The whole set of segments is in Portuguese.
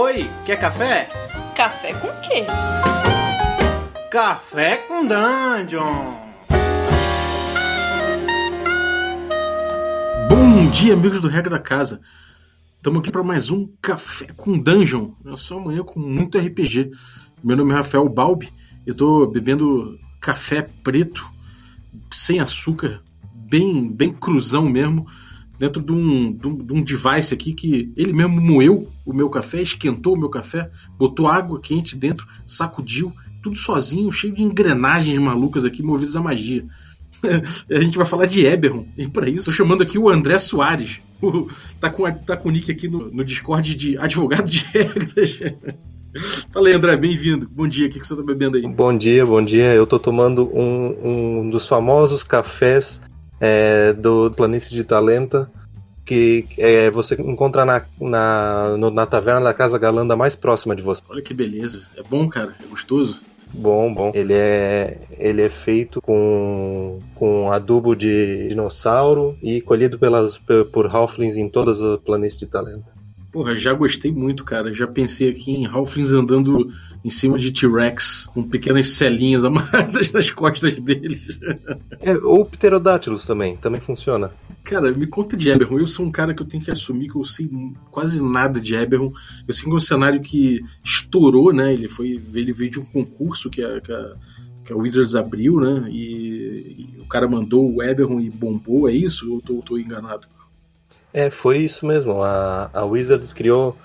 Oi, quer café? Café com quê? Café com Dungeon! Bom dia, amigos do Regra da Casa. Estamos aqui para mais um Café com Dungeon. É só amanhã com muito RPG. Meu nome é Rafael Balbi. Eu estou bebendo café preto, sem açúcar, bem, bem cruzão mesmo dentro de um, de, um, de um device aqui que ele mesmo moeu o meu café, esquentou o meu café, botou água quente dentro, sacudiu, tudo sozinho, cheio de engrenagens malucas aqui, movidas a magia. a gente vai falar de Eberron, e para isso, tô chamando aqui o André Soares. tá, com, tá com o nick aqui no, no Discord de advogado de regras. Fala aí, André, bem-vindo. Bom dia, o que, que você tá bebendo aí? Bom dia, bom dia. Eu tô tomando um, um dos famosos cafés é, do Planície de Talenta, que é, você encontra na, na, no, na taverna da Casa Galanda mais próxima de você. Olha que beleza. É bom, cara? É gostoso? Bom, bom. Ele é, ele é feito com, com adubo de dinossauro e colhido pelas, por Halflings em todas as planícies de Talenta. Porra, já gostei muito, cara. Já pensei aqui em Halflings andando em cima de T-Rex, com pequenas celinhas amarradas nas costas deles. É, ou pterodátilos também, também funciona. Cara, me conta de Eberron. Eu sou um cara que eu tenho que assumir que eu sei quase nada de Eberron. Eu sei que é um cenário que estourou, né? Ele foi, ele veio de um concurso que a, que a, que a Wizards abriu, né? E, e, o cara mandou o Eberron e bombou, é isso? Ou tô, tô enganado? É, foi isso mesmo. A, a Wizards criou,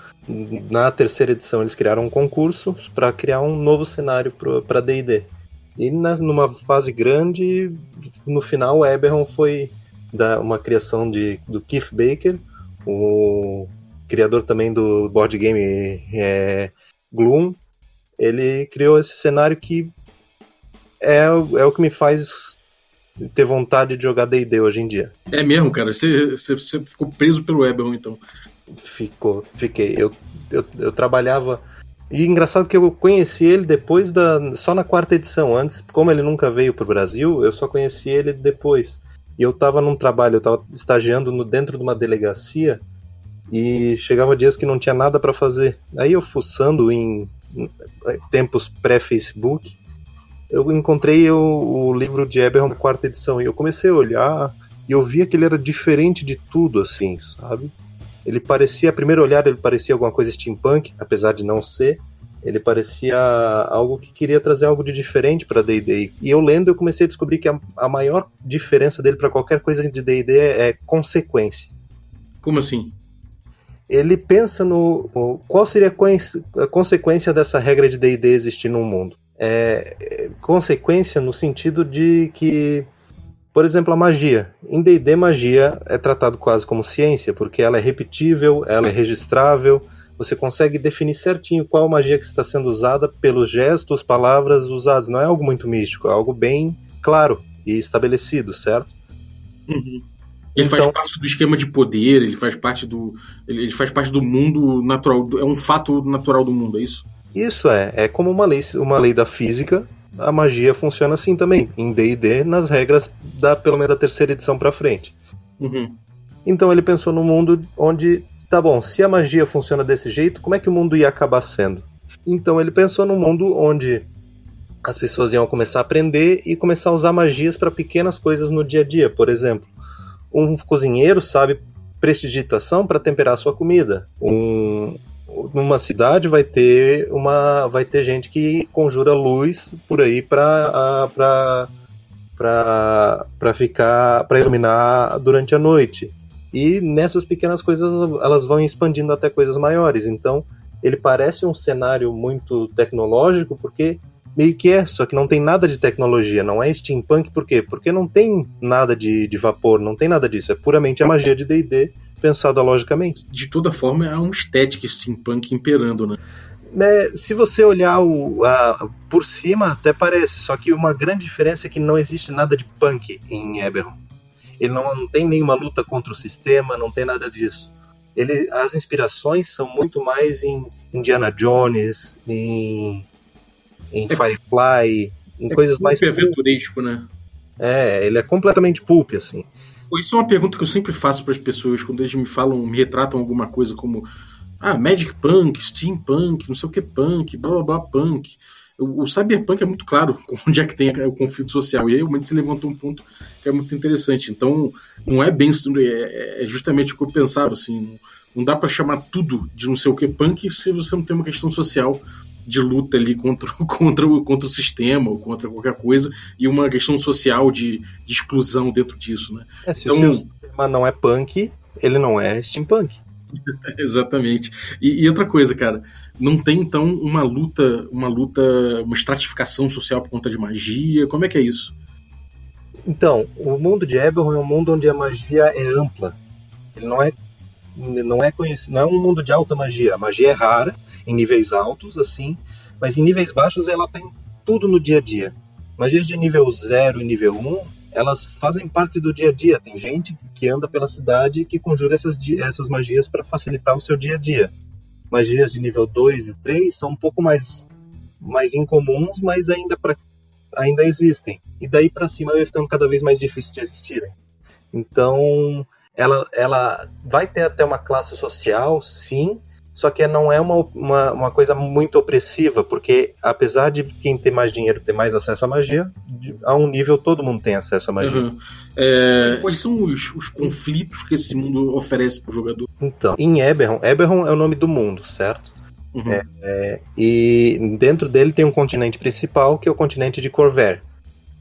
na terceira edição, eles criaram um concurso para criar um novo cenário para DD. E numa fase grande, no final, o Eberron foi da, uma criação de, do Keith Baker, o criador também do board game é, Gloom. Ele criou esse cenário que é, é o que me faz ter vontade de jogar D&D hoje em dia. É mesmo, cara? Você, você, você ficou preso pelo Eberron, então? Ficou, fiquei. Eu, eu, eu trabalhava... E engraçado que eu conheci ele depois da... Só na quarta edição. Antes, como ele nunca veio pro Brasil, eu só conheci ele depois. E eu tava num trabalho, eu tava estagiando no, dentro de uma delegacia e chegava dias que não tinha nada para fazer. Aí eu fuçando em tempos pré-Facebook, eu encontrei o, o livro de Eberron na quarta edição e eu comecei a olhar e eu via que ele era diferente de tudo, assim, sabe? Ele parecia, a primeiro olhar, ele parecia alguma coisa steampunk, apesar de não ser. Ele parecia algo que queria trazer algo de diferente para D&D. E eu lendo, eu comecei a descobrir que a, a maior diferença dele para qualquer coisa de D&D é, é consequência. Como assim? Ele pensa no qual seria a consequência dessa regra de D&D existir no mundo é, consequência no sentido de que, por exemplo, a magia. Em D&D, magia é tratado quase como ciência, porque ela é repetível, ela é registrável, você consegue definir certinho qual magia que está sendo usada pelos gestos, palavras usadas. Não é algo muito místico, é algo bem claro e estabelecido, certo? Uhum. Ele então, faz parte do esquema de poder, ele faz parte do. Ele faz parte do mundo natural. É um fato natural do mundo, é isso? Isso é, é como uma lei, uma lei da física, a magia funciona assim também, em D&D, nas regras da pelo menos da terceira edição para frente. Uhum. Então ele pensou no mundo onde, tá bom, se a magia funciona desse jeito, como é que o mundo ia acabar sendo? Então ele pensou num mundo onde as pessoas iam começar a aprender e começar a usar magias para pequenas coisas no dia a dia. Por exemplo, um cozinheiro sabe prestidigitação para temperar sua comida. Um, numa cidade vai ter uma vai ter gente que conjura luz por aí para para para ficar para iluminar durante a noite. E nessas pequenas coisas elas vão expandindo até coisas maiores. Então ele parece um cenário muito tecnológico porque meio que é só que não tem nada de tecnologia não é steampunk. Por quê? Porque não tem nada de, de vapor não tem nada disso. É puramente a magia de D&D pensada logicamente. De toda forma, é um estética steampunk imperando, né? É, se você olhar o, a, por cima, até parece, só que uma grande diferença é que não existe nada de punk em Eberron. Ele não, não tem nenhuma luta contra o sistema, não tem nada disso. Ele, as inspirações são muito mais em Indiana Jones, em, em é, Firefly, em é coisas mais. aventuresco, né? É, ele é completamente pulp, assim. Isso é uma pergunta que eu sempre faço para as pessoas quando eles me falam, me retratam alguma coisa como ah, Magic Punk, Steampunk, não sei o que punk, blá blá blá punk. O, Cyberpunk é muito claro onde é que tem o conflito social. E aí o Mendes levantou um ponto que é muito interessante. Então, não é bem. É, é justamente o que eu pensava, assim. Não dá para chamar tudo de não sei o que punk se você não tem uma questão social de luta ali contra, contra, contra o sistema ou contra qualquer coisa e uma questão social de, de exclusão dentro disso, né? É, se então, o sistema não é punk, ele não é steampunk. Exatamente. E, e, outra coisa, cara, não tem então uma luta, uma luta, uma estratificação social por conta de magia? Como é que é isso? Então, o mundo de Eberron é um mundo onde a magia é ampla. Ele não é não é conhecido, não é um mundo de alta magia. A magia é rara em níveis altos, assim, mas em níveis baixos ela tem tudo no dia a dia. Magias de nível 0 e nível 1 um, elas fazem parte do dia a dia. Tem gente que anda pela cidade que conjura essas, essas magias para facilitar o seu dia a dia. Magias de nível 2 e 3 são um pouco mais, mais incomuns, mas ainda, pra, ainda existem. E daí para cima vai ficando cada vez mais difícil de existirem. Então, ela, ela vai ter até uma classe social, sim, só que não é uma, uma, uma, coisa muito opressiva, porque apesar de quem tem mais dinheiro ter mais acesso à magia, a um nível todo mundo tem acesso à magia. Uhum. É, quais são os, os, conflitos que esse mundo oferece para o jogador? Então, em Eberron, Eberron é o nome do mundo, certo? Uhum. É, é, e dentro dele tem um continente principal, que é o continente de Corver.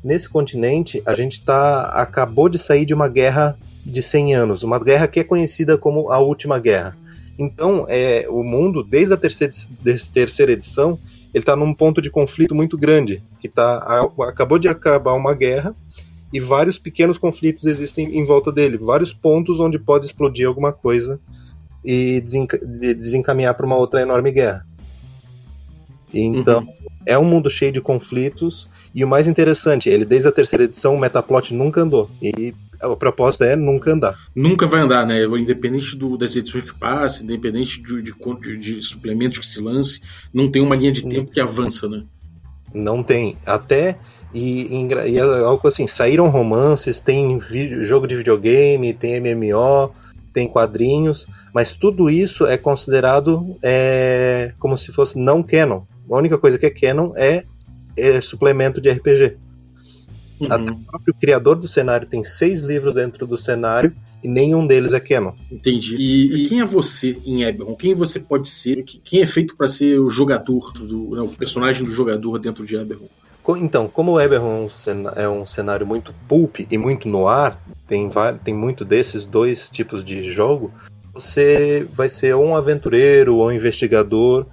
Nesse continente, a gente tá, acabou de sair de uma guerra de 100 anos, uma guerra que é conhecida como a Última Guerra então, é, o mundo, desde a terceira, terceira edição, ele está num ponto de conflito muito grande, que tá, acabou de acabar uma guerra e vários pequenos conflitos existem em volta dele, vários pontos onde pode explodir alguma coisa e desenca desencaminhar para uma outra enorme guerra. Então, uhum. é um mundo cheio de conflitos e o mais interessante, ele desde a terceira edição o metaplot nunca andou. E a proposta é nunca andar. Nunca vai andar, né? Independente do, das edições que passe, independente de, de, de, de suplementos que se lance, não tem uma linha de tempo que avança, né? Não tem. Até. E, e, é algo assim, saíram romances, tem vídeo, jogo de videogame, tem MMO, tem quadrinhos, mas tudo isso é considerado é, como se fosse não canon. A única coisa que é canon é, é suplemento de RPG. Uhum. Até o próprio criador do cenário tem seis livros dentro do cenário e nenhum deles é canon. Entendi. E, e quem é você em Eberron? Quem você pode ser? Quem é feito para ser o jogador, do, né, o personagem do jogador dentro de Eberron? Então, como o Eberron é um cenário muito pulp e muito noir, tem, tem muito desses dois tipos de jogo, você vai ser ou um aventureiro ou um investigador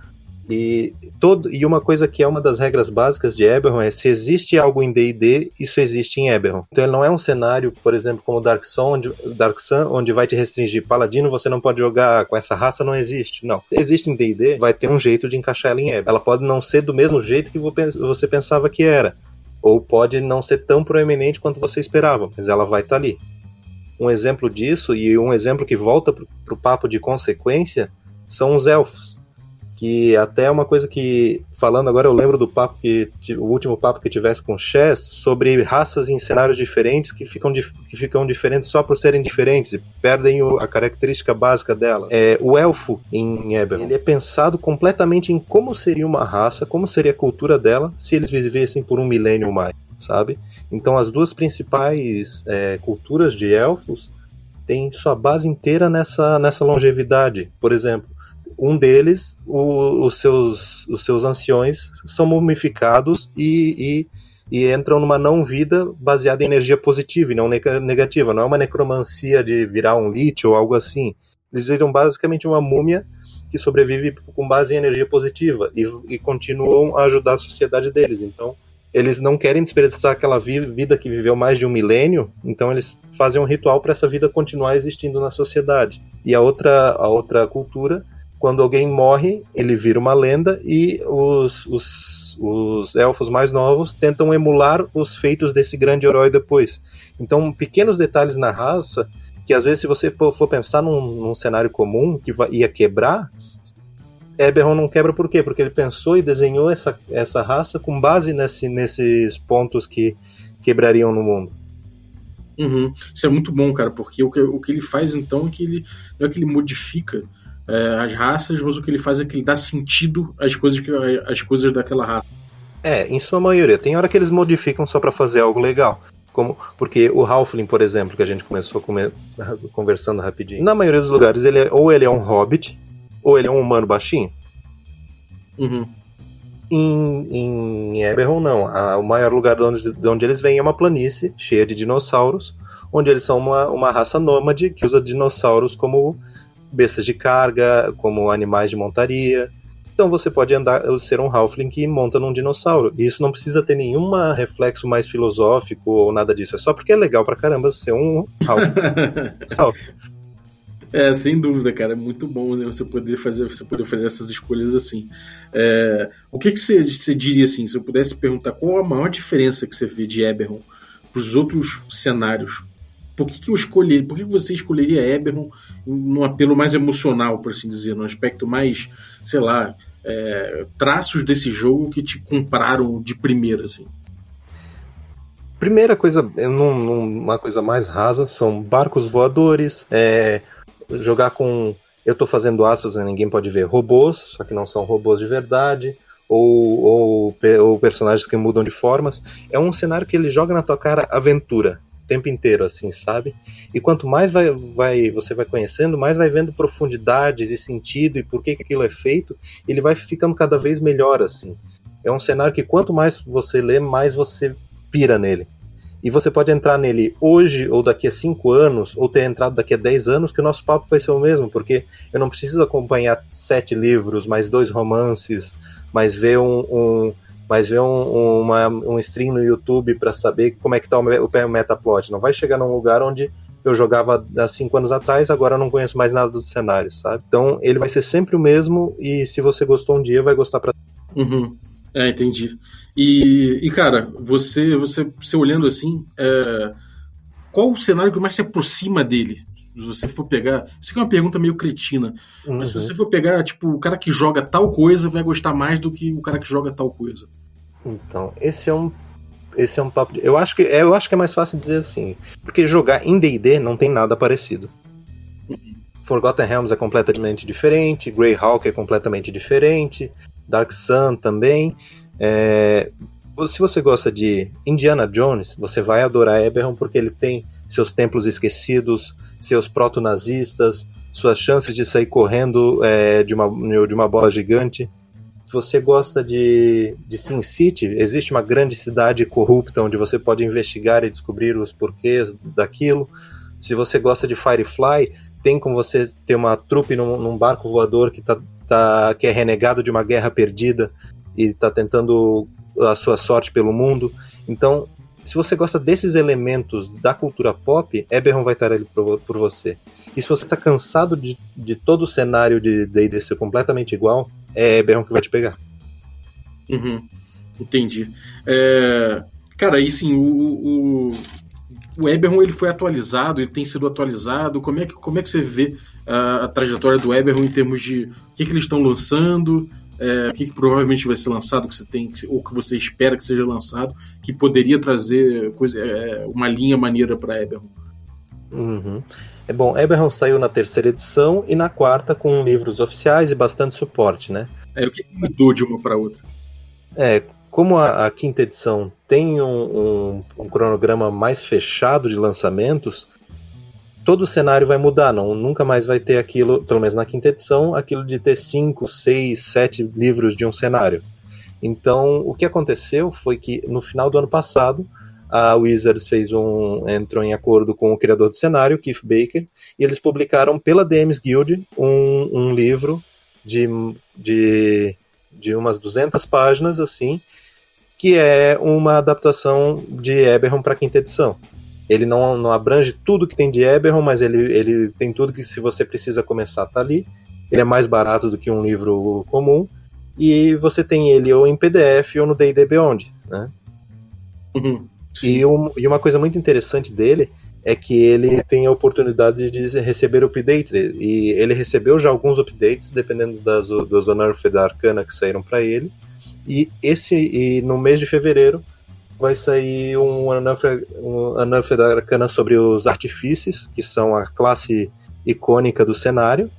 e, todo, e uma coisa que é uma das regras básicas de Eberron é se existe algo em D&D, isso existe em Eberron. Então ele não é um cenário, por exemplo, como Dark Sun, onde, Dark Sun, onde vai te restringir paladino, você não pode jogar com essa raça, não existe. Não. Existe em D&D, vai ter um jeito de encaixar ela em Eberron. Ela pode não ser do mesmo jeito que você pensava que era. Ou pode não ser tão proeminente quanto você esperava, mas ela vai estar tá ali. Um exemplo disso, e um exemplo que volta para o papo de consequência, são os elfos que até é uma coisa que, falando agora, eu lembro do papo que, o último papo que tivesse com o Chess, sobre raças em cenários diferentes que ficam, que ficam diferentes só por serem diferentes e perdem o, a característica básica dela. É, o elfo em Eberron, ele é pensado completamente em como seria uma raça, como seria a cultura dela se eles vivessem por um milênio ou mais, sabe? Então as duas principais é, culturas de elfos têm sua base inteira nessa, nessa longevidade. Por exemplo, um deles, o, os, seus, os seus anciões são mumificados e, e, e, entram numa não-vida baseada em energia positiva e não negativa. Não é uma necromancia de virar um lítio ou algo assim. Eles viram basicamente uma múmia que sobrevive com base em energia positiva e, e continuam a ajudar a sociedade deles. Então, eles não querem desperdiçar aquela vida que viveu mais de um milênio, então eles fazem um ritual para essa vida continuar existindo na sociedade. E a outra, a outra cultura quando alguém morre, ele vira uma lenda e os, os, os elfos mais novos tentam emular os feitos desse grande herói depois. Então, pequenos detalhes na raça que às vezes se você for pensar num, num cenário comum que ia quebrar, Eberron não quebra por quê? Porque ele pensou e desenhou essa, essa raça com base nesse, nesses pontos que quebrariam no mundo. Uhum. Isso é muito bom, cara, porque o que, o que ele faz então é que ele não é que ele modifica é, as raças, mas o que ele faz é que ele dá sentido às coisas, que, às coisas daquela raça. É, em sua maioria. Tem hora que eles modificam só para fazer algo legal. Como, porque o Halfling, por exemplo, que a gente começou come, conversando rapidinho, na maioria dos lugares ele é, ou ele é um hobbit, ou ele é um humano baixinho. Uhum. Em, em Eberron, não. A, o maior lugar de onde, de onde eles vêm é uma planície cheia de dinossauros, onde eles são uma, uma raça nômade que usa dinossauros como bestas de carga, como animais de montaria. Então você pode andar, ser um halfling que monta num dinossauro. E isso não precisa ter nenhum reflexo mais filosófico ou nada disso. É só porque é legal pra caramba ser um halfling. É, sem dúvida, cara. É muito bom né, você poder fazer, você poder fazer essas escolhas assim. É, o que, que você, você, diria assim, se eu pudesse perguntar qual a maior diferença que você vê de Eberron para os outros cenários? Por que, que eu escolhi? Por que você escolheria Eberron num apelo mais emocional, por assim dizer, num aspecto mais, sei lá, é, traços desse jogo que te compraram de primeira, assim? Primeira coisa, uma coisa mais rasa, são barcos voadores, é, jogar com. Eu estou fazendo aspas, né, ninguém pode ver robôs, só que não são robôs de verdade, ou, ou, ou personagens que mudam de formas. É um cenário que ele joga na tua cara aventura tempo inteiro, assim, sabe? E quanto mais vai, vai, você vai conhecendo, mais vai vendo profundidades e sentido e por que, aquilo é feito, ele vai ficando cada vez melhor, assim. É um cenário que quanto mais você lê, mais você pira nele. E você pode entrar nele hoje, ou daqui a 5 anos, ou ter entrado daqui a 10 anos, que o nosso papo vai ser o mesmo, porque eu não preciso acompanhar sete livros, mais dois romances, mais ver um, um mas ver um, uma, um stream no YouTube para saber como é que tá o, o metaplot. Não vai chegar num lugar onde eu jogava há cinco anos atrás, agora eu não conheço mais nada do cenário, sabe? Então ele vai ser sempre o mesmo e se você gostou um dia, vai gostar pra. Uhum. É, entendi. E, e cara, você, você, você olhando assim, é... qual o cenário que mais se aproxima dele? Se você for pegar. Isso aqui é uma pergunta meio cretina. Uhum. Mas se uhum. você for pegar, tipo, o cara que joga tal coisa vai gostar mais do que o cara que joga tal coisa. Então, esse é um. Esse é um papo. De... Eu, acho que, é, eu acho que é mais fácil dizer assim. Porque jogar em DD não tem nada parecido. Forgotten Realms é completamente diferente, Greyhawk é completamente diferente, Dark Sun também. É... Se você gosta de Indiana Jones, você vai adorar Eberron porque ele tem seus templos esquecidos, seus proto-nazistas, suas chances de sair correndo é, de, uma, de uma bola gigante. Se você gosta de, de Sin City, existe uma grande cidade corrupta onde você pode investigar e descobrir os porquês daquilo. Se você gosta de Firefly, tem como você ter uma trupe num, num barco voador que, tá, tá, que é renegado de uma guerra perdida e está tentando a sua sorte pelo mundo. Então, se você gosta desses elementos da cultura pop, Eberron vai estar ali por, por você. E se você está cansado de, de todo o cenário de D&D ser completamente igual, é Eberron que vai te pegar. Uhum. Entendi. É... Cara, aí sim, o, o, o Eberron ele foi atualizado, ele tem sido atualizado. Como é que, como é que você vê a, a trajetória do Eberron em termos de o que, que eles estão lançando? é, o que, que, provavelmente vai ser lançado, que você tem, ou que você espera que seja lançado, que poderia trazer coisa, é, uma linha maneira para Eberron. Uhum. É bom, Eberron saiu na terceira edição e na quarta com livros oficiais e bastante suporte, né? É, o que mudou de uma para outra? É, como a, a, quinta edição tem um, um, um, cronograma mais fechado de lançamentos, todo o cenário vai mudar, não, nunca mais vai ter aquilo, pelo menos na quinta edição, aquilo de ter cinco, seis, sete livros de um cenário. Então, o que aconteceu foi que no final do ano passado, a Wizards fez um entrou em acordo com o criador do cenário, Keith Baker, e eles publicaram pela DMs Guild um, um livro de, de, de umas 200 páginas assim, que é uma adaptação de Eberron para a quinta edição. Ele não, não abrange tudo que tem de Eberron, mas ele, ele tem tudo que se você precisa começar tá ali. Ele é mais barato do que um livro comum. E você tem ele ou em PDF ou no D&D Beyond, né? Uhum, e, um, e uma coisa muito interessante dele é que ele tem a oportunidade de receber updates. E ele recebeu já alguns updates, dependendo das, dos Unearthed Arcana que saíram para ele. E esse e no mês de fevereiro vai sair um Unearthed Arcana sobre os artifícios, que são a classe icônica do cenário.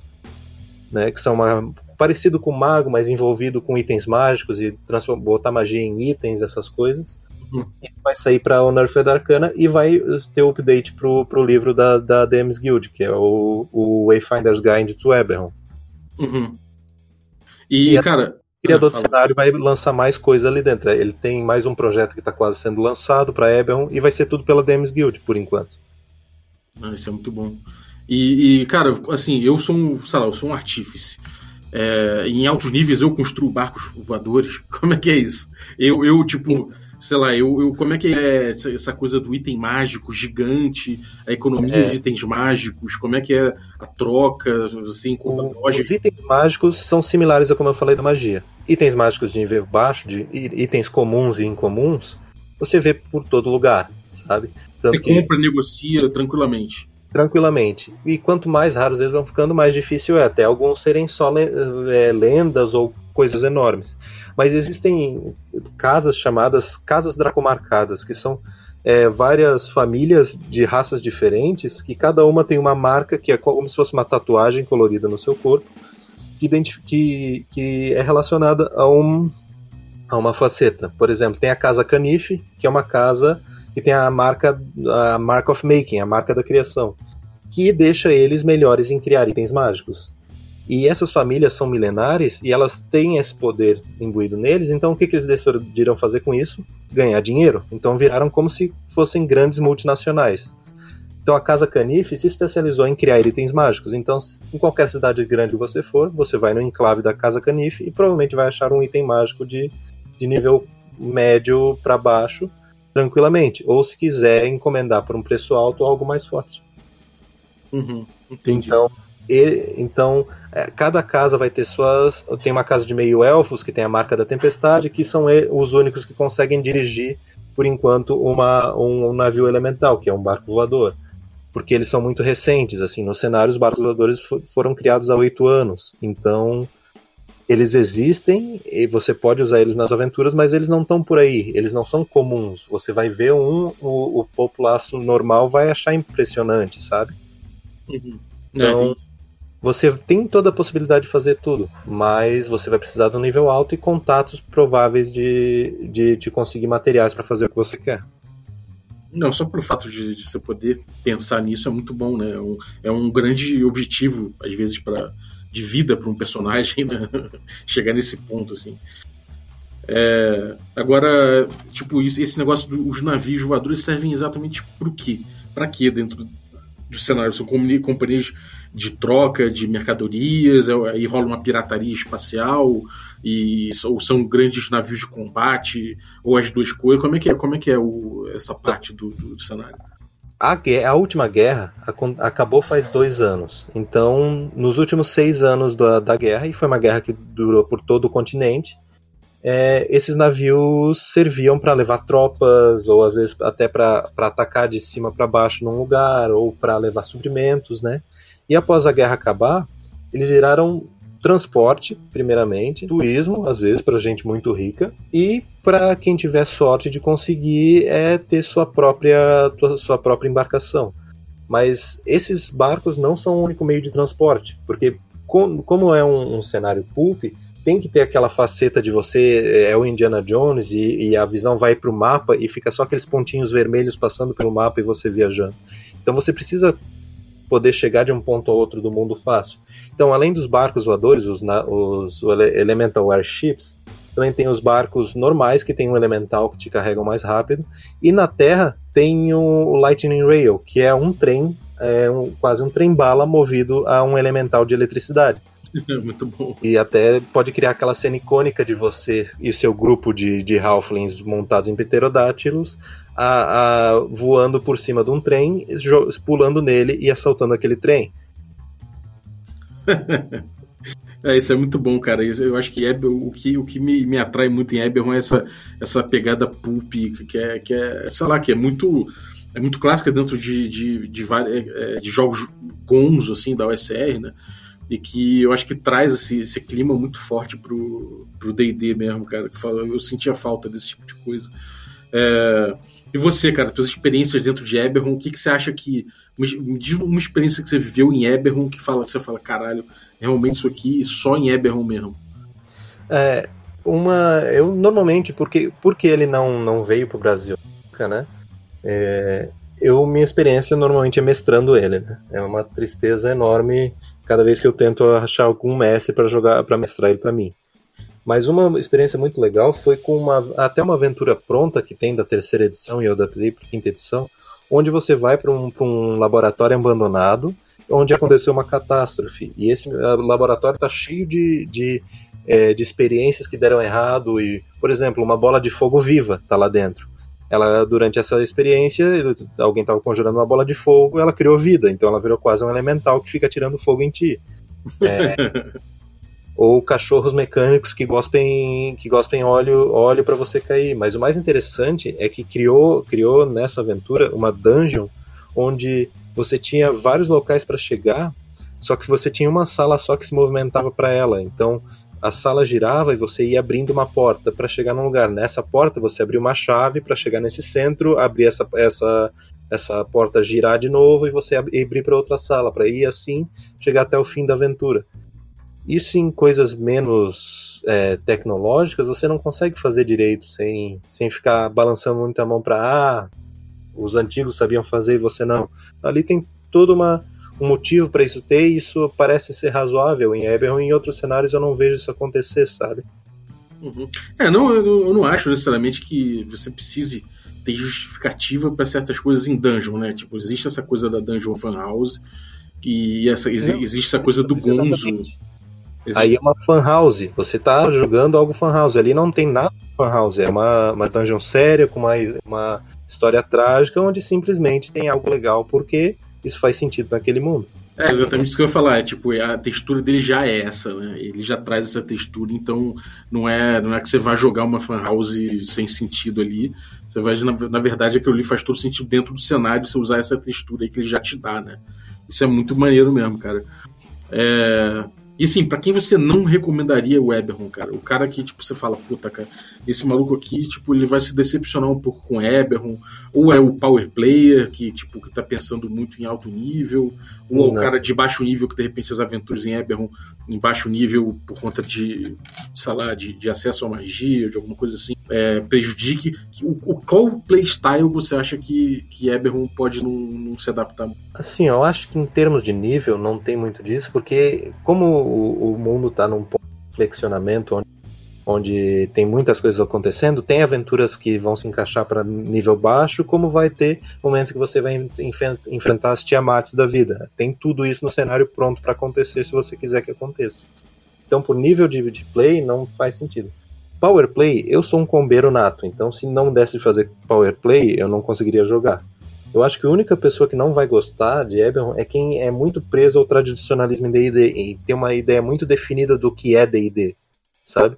né, que são uma, parecido com mago, mas envolvido com itens mágicos e botar magia em itens, essas coisas. Uhum. Vai sair para Unearthed Arcana e vai ter o update pro, pro livro da, da DMs Guild, que é o, o Wayfinder's Guide to Eberron. Uhum. E, e, cara. O criador do cenário vai lançar mais coisa ali dentro. Ele tem mais um projeto que está quase sendo lançado para Eberron e vai ser tudo pela DMs Guild, por enquanto. Ah, isso é muito bom. E, e, cara, assim, eu sou um, sei lá, eu sou um artífice. É, em altos níveis eu construo barcos voadores. Como é que é isso? Eu, eu tipo, sei lá, eu, eu, como é que é essa coisa do item mágico gigante, a economia é. de itens mágicos, como é que é a troca, assim, com? Os itens mágicos são similares a como eu falei da magia. Itens mágicos de nível baixo, de itens comuns e incomuns, você vê por todo lugar, sabe? Tanto você que... compra, negocia tranquilamente tranquilamente. E quanto mais raros eles vão ficando, mais difícil é, até alguns serem só é, lendas ou coisas enormes. Mas existem casas chamadas casas dracomarcadas, que são é, várias famílias de raças diferentes, que cada uma tem uma marca que é como se fosse uma tatuagem colorida no seu corpo, que, que, que é relacionada a, um, a uma faceta. Por exemplo, tem a casa Canife, que é uma casa que tem a marca, a mark of making, a marca da criação, que deixa eles melhores em criar itens mágicos. E essas famílias são milenares e elas têm esse poder imbuído neles, então o que, que eles decidiram fazer com isso? Ganhar dinheiro. Então viraram como se fossem grandes multinacionais. Então a Casa Canife se especializou em criar itens mágicos. Então, em qualquer cidade grande que você for, você vai no enclave da Casa Canife e provavelmente vai achar um item mágico de, de nível médio para baixo tranquilamente. Ou se quiser encomendar por um preço alto, algo mais forte. Uhum, então, e, então é, cada casa vai ter suas. Tem uma casa de meio elfos que tem a marca da tempestade, que são os únicos que conseguem dirigir, por enquanto, uma, um, um navio elemental, que é um barco voador. Porque eles são muito recentes, assim, no cenário os barcos voadores foram criados há oito anos. Então, eles existem e você pode usar eles nas aventuras, mas eles não estão por aí, eles não são comuns. Você vai ver um, o, o populaço normal vai achar impressionante, sabe? Uhum. Então, é, você tem toda a possibilidade de fazer tudo, mas você vai precisar de um nível alto e contatos prováveis de, de, de conseguir materiais para fazer o que você quer. Não, só pelo fato de, de, você poder pensar nisso é muito bom, né? É um, é um grande objetivo, às vezes, para de vida para um personagem né? chegar nesse ponto assim. É, agora, tipo, esse negócio dos navios voadores servem exatamente para o quê? Para quê dentro do cenário? São companhias de troca de mercadorias, é, aí rola uma pirataria espacial, e, ou são grandes navios de combate, ou as duas coisas. Como é que é, como é, que é o, essa parte do, do cenário? A, a última guerra acabou faz dois anos. Então, nos últimos seis anos da, da guerra, e foi uma guerra que durou por todo o continente, é, esses navios serviam para levar tropas, ou às vezes até para atacar de cima para baixo num lugar, ou para levar suprimentos, né? E após a guerra acabar, eles viraram transporte, primeiramente, turismo, às vezes, para gente muito rica, e para quem tiver sorte de conseguir é ter sua própria, sua própria embarcação. Mas esses barcos não são o único meio de transporte, porque como é um, um cenário pulp, tem que ter aquela faceta de você é o Indiana Jones e, e a visão vai para o mapa e fica só aqueles pontinhos vermelhos passando pelo mapa e você viajando. Então você precisa poder chegar de um ponto a outro do mundo fácil. Então, além dos barcos voadores, os, os Elemental Airships, também tem os barcos normais que tem um elemental que te carregam mais rápido. E na Terra tem o Lightning Rail, que é um trem, é um, quase um trem-bala movido a um elemental de eletricidade. Muito bom. E até pode criar aquela cena icônica de você e seu grupo de, de Halflings montados em pterodátilos a, a, voando por cima de um trem, pulando nele e assaltando aquele trem. É, isso é muito bom, cara. Eu acho que o que, o que me, me atrai muito em Eberron é essa, essa pegada pulp, que é, que é, sei lá, que é muito é muito clássica dentro de, de, de, de, é, de jogos cons, assim, da OSR, né? E que eu acho que traz esse, esse clima muito forte pro D&D mesmo, cara. Eu sentia falta desse tipo de coisa. É, E você, cara, suas experiências dentro de Eberron, o que, que você acha que. Me diz uma experiência que você viveu em Eberron que fala, você fala, caralho, realmente isso aqui só em Eberron mesmo. É, uma. Eu normalmente, porque, porque ele não, não veio pro Brasil, né? É, eu, minha experiência normalmente é mestrando ele, né? É uma tristeza enorme cada vez que eu tento achar algum mestre para jogar, para mestrar ele para mim. Mas uma experiência muito legal foi com uma, até uma aventura pronta que tem da terceira edição e eu para quinta edição, onde você vai para um, um laboratório abandonado, onde aconteceu uma catástrofe. E esse laboratório está cheio de, de, é, de experiências que deram errado. E, por exemplo, uma bola de fogo viva está lá dentro ela durante essa experiência alguém estava conjurando uma bola de fogo ela criou vida. Então ela virou quase um elemental que fica tirando fogo em ti. É, ou cachorros mecânicos que gospem que gospem óleo óleo para você cair. Mas o mais interessante é que criou criou nessa aventura uma dungeon onde você tinha vários locais para chegar só que você tinha uma sala só que se movimentava para ela. Então a sala girava e você ia abrindo uma porta para chegar num lugar. Nessa porta você abria uma chave para chegar nesse centro, abrir essa, essa, essa porta girar de novo e você abrir para outra sala, para ir assim chegar até o fim da aventura. Isso em coisas menos é, tecnológicas você não consegue fazer direito sem, sem ficar balançando muito a mão para ah, os antigos sabiam fazer e você não. Ali tem toda uma um motivo para isso ter, e isso parece ser razoável em Eberron. Em outros cenários eu não vejo isso acontecer, sabe? Uhum. É, não, eu, eu, não acho necessariamente que você precise ter justificativa para certas coisas em dungeon, né? Tipo, existe essa coisa da dungeon fan house e essa, não, existe essa coisa do gonzo. Existe... Aí é uma fan house. Você tá jogando algo fan house. Ali não tem nada fan house. É uma, uma dungeon séria com uma, uma história trágica onde simplesmente tem algo legal porque isso faz sentido naquele mundo. É exatamente isso que eu ia falar. É, tipo, a textura dele já é essa, né? Ele já traz essa textura, então não é, não é que você vai jogar uma fan house sem sentido ali. Você vai, na, na verdade, aquilo ali faz todo sentido dentro do cenário você usar essa textura aí que ele já te dá, né? Isso é muito maneiro mesmo, cara. É, e sim, para quem você não recomendaria o Eberron, cara? O cara que, tipo, você fala, puta, cara, esse maluco aqui, tipo, ele vai se decepcionar um pouco com o Eberron, ou é o power player que, tipo, que tá pensando muito em alto nível, ou é o cara de baixo nível que de repente as aventuras em Eberron em baixo nível por conta de, sei lá, de, de acesso à magia, de alguma coisa assim, é, prejudique. O, o, qual playstyle você acha que, que Eberron pode não, não se adaptar? Assim, eu acho que em termos de nível não tem muito disso, porque como o, o mundo está num ponto de flexionamento onde onde tem muitas coisas acontecendo, tem aventuras que vão se encaixar para nível baixo, como vai ter momentos que você vai enfrentar as Tiamats da vida. Tem tudo isso no cenário pronto para acontecer se você quiser que aconteça. Então, por nível de, de play, não faz sentido. Power play, eu sou um combeiro nato, então se não desse de fazer power play, eu não conseguiria jogar. Eu acho que a única pessoa que não vai gostar de Eberron é quem é muito preso ao tradicionalismo em D&D e tem uma ideia muito definida do que é D&D, sabe?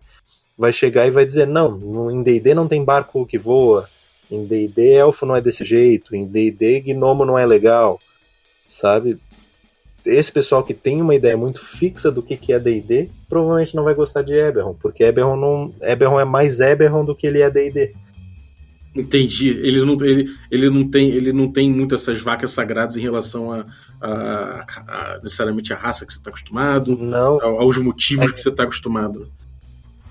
Vai chegar e vai dizer: não, em DD não tem barco que voa, em DD elfo não é desse jeito, em DD gnomo não é legal, sabe? Esse pessoal que tem uma ideia muito fixa do que, que é D&D provavelmente não vai gostar de Eberron, porque Eberron, não, Eberron é mais Eberron do que ele é D&D. Entendi. Ele não, ele, ele, não tem, ele não tem muito essas vacas sagradas em relação a, a, a necessariamente a raça que você está acostumado, não. aos motivos é. que você está acostumado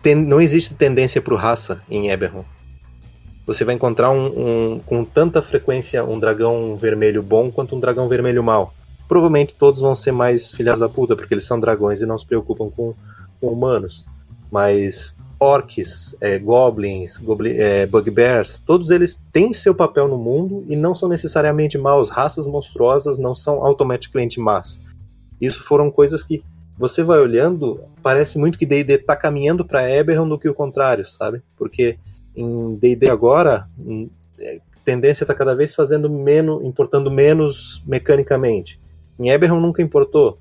ten, não existe tendência para raça em Eberron. Você vai encontrar um, um, com tanta frequência um dragão vermelho bom quanto um dragão vermelho mau. Provavelmente todos vão ser mais filhas da puta, porque eles são dragões e não se preocupam com, com humanos. Mas orcs, é, goblins, goblin, é, bugbears, todos eles têm seu papel no mundo e não são necessariamente maus. Raças monstruosas não são automaticamente más. Isso foram coisas que você vai olhando, parece muito que D&D tá caminhando para Eberron do que o contrário, sabe? Porque em D&D agora, a é, tendência está cada vez fazendo menos, importando menos mecanicamente. Em Eberron nunca importou.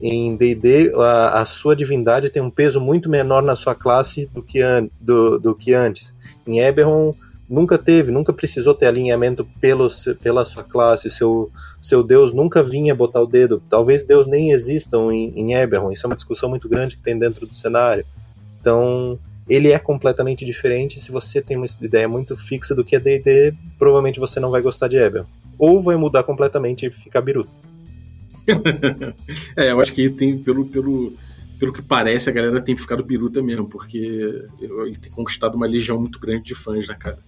Em D&D, a, a, sua divindade tem um peso muito menor na sua classe do que, an, do, do que antes. Em Eberron, nunca teve, nunca precisou ter alinhamento pelo, pela sua classe, seu, seu Deus nunca vinha botar o dedo. Talvez Deus nem existam em, em Eberron, isso é uma discussão muito grande que tem dentro do cenário. Então, ele é completamente diferente. Se você tem uma ideia muito fixa do que é D&D, provavelmente você não vai gostar de Eberron. Ou vai mudar completamente e ficar biruta. é, eu acho que tem, pelo, pelo, pelo que parece, a galera tem ficado biruta mesmo, porque ele tem conquistado uma legião muito grande de fãs, né, cara?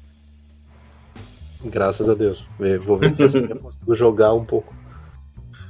Graças a Deus. Vou ver se eu consigo jogar um pouco.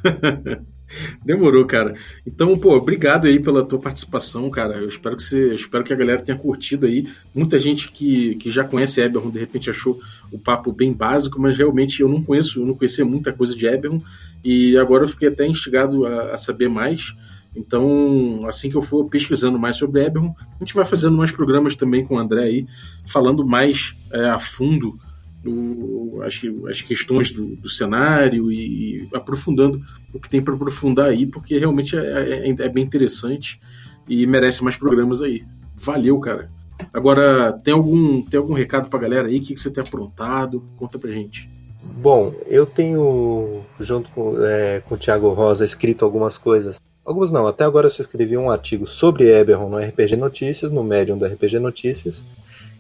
Demorou, cara. Então, pô, obrigado aí pela tua participação, cara. Eu espero que você, espero que a galera tenha curtido aí. Muita gente que, que já conhece Eberron, de repente achou o papo bem básico, mas realmente eu não conheço, eu não conhecia muita coisa de Eberron e agora eu fiquei até instigado a, a saber mais. Então, assim que eu for pesquisando mais sobre Eberron, a gente vai fazendo mais programas também com o André aí, falando mais é, a fundo o, as, as questões do, do cenário e, e, aprofundando o que tem para aprofundar aí, porque realmente é, é, é, bem interessante e merece mais programas aí. Valeu, cara. Agora, tem algum, tem algum recado pra galera aí? O que, que você tem aprontado? Conta pra gente. Bom, eu tenho, junto com, é, com o Thiago Rosa, escrito algumas coisas. Algumas não, até agora eu só escrevi um artigo sobre Eberron no RPG Notícias, no Medium do RPG Notícias,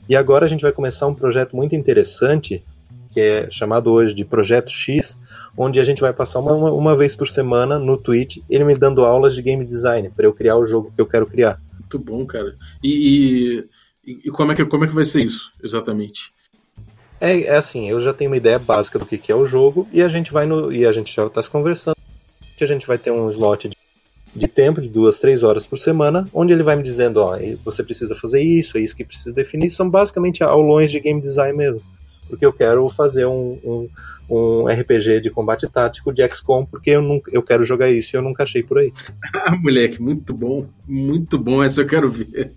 e agora a gente vai começar um projeto muito interessante, que é chamado hoje de Projeto X, onde a gente vai passar uma, uma vez por semana no Twitch, ele me dando aulas de game design, para eu criar o jogo que eu quero criar. Muito bom, cara. E, e, e, como, é que, como é que vai ser isso, exatamente? É, é assim, eu já tenho uma ideia básica do que, que é o jogo, e a gente vai no. E a gente já está se conversando. Que a gente vai ter um slot de de tempo, de duas, três horas por semana, onde ele vai me dizendo, ó, você precisa fazer isso, é isso que precisa definir, são basicamente aulões de game design mesmo. Porque eu quero fazer um, um, um RPG de combate tático de XCOM, porque eu, nunca, eu quero jogar isso e eu nunca achei por aí. ah, moleque, muito bom, muito bom, essa eu quero ver.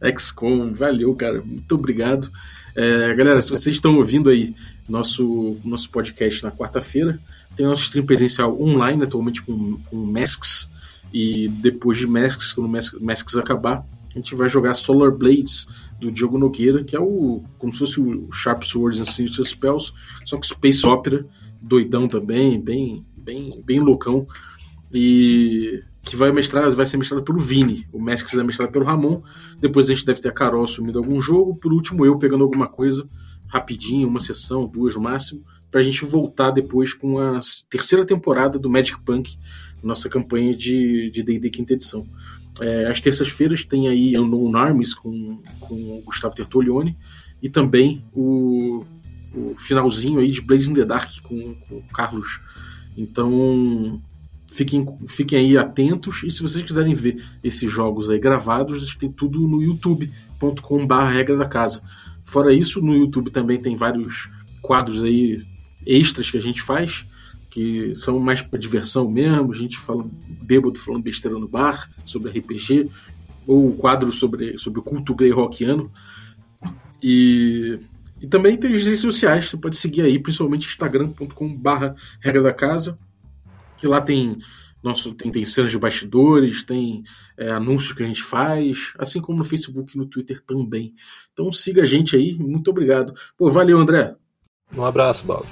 XCOM, valeu, cara, muito obrigado. É, galera, se vocês estão ouvindo aí nosso, nosso podcast na quarta-feira, tem nosso stream presencial online, atualmente com, com Masks. E depois de Masks, quando Masks acabar, a gente vai jogar Solar Blades do Diogo Nogueira, que é o como se fosse o Sharp Swords and Sinister Spells, só que Space Opera, doidão também, bem, bem, bem loucão. E que vai mestrar, vai ser mestrado pelo Vini. O Masks vai mestrado pelo Ramon. Depois a gente deve ter a Carol assumindo algum jogo. Por último, eu pegando alguma coisa rapidinho, uma sessão, duas no máximo para a gente voltar depois com a terceira temporada do Magic Punk, nossa campanha de D&D quinta edição. É, às terças-feiras tem aí Unknown Armies com, com o Gustavo Tertolioni e também o, o finalzinho aí de Blazing the Dark com, com o Carlos. Então fiquem, fiquem aí atentos e se vocês quiserem ver esses jogos aí gravados, tem tudo no youtube.com.br regra da casa. Fora isso, no YouTube também tem vários quadros aí extras que a gente faz, que são mais para diversão mesmo, a gente fala bêbado falando besteira no bar, sobre RPG, ou o quadro sobre, sobre o culto rockiano. E, e também tem as redes sociais, você pode seguir aí, principalmente instagram.com barra regra da casa, que lá tem nosso tem, tem cenas de bastidores, tem é, anúncios que a gente faz, assim como no Facebook e no Twitter também. Então siga a gente aí, muito obrigado. Pô, valeu, André. Um abraço, Bob.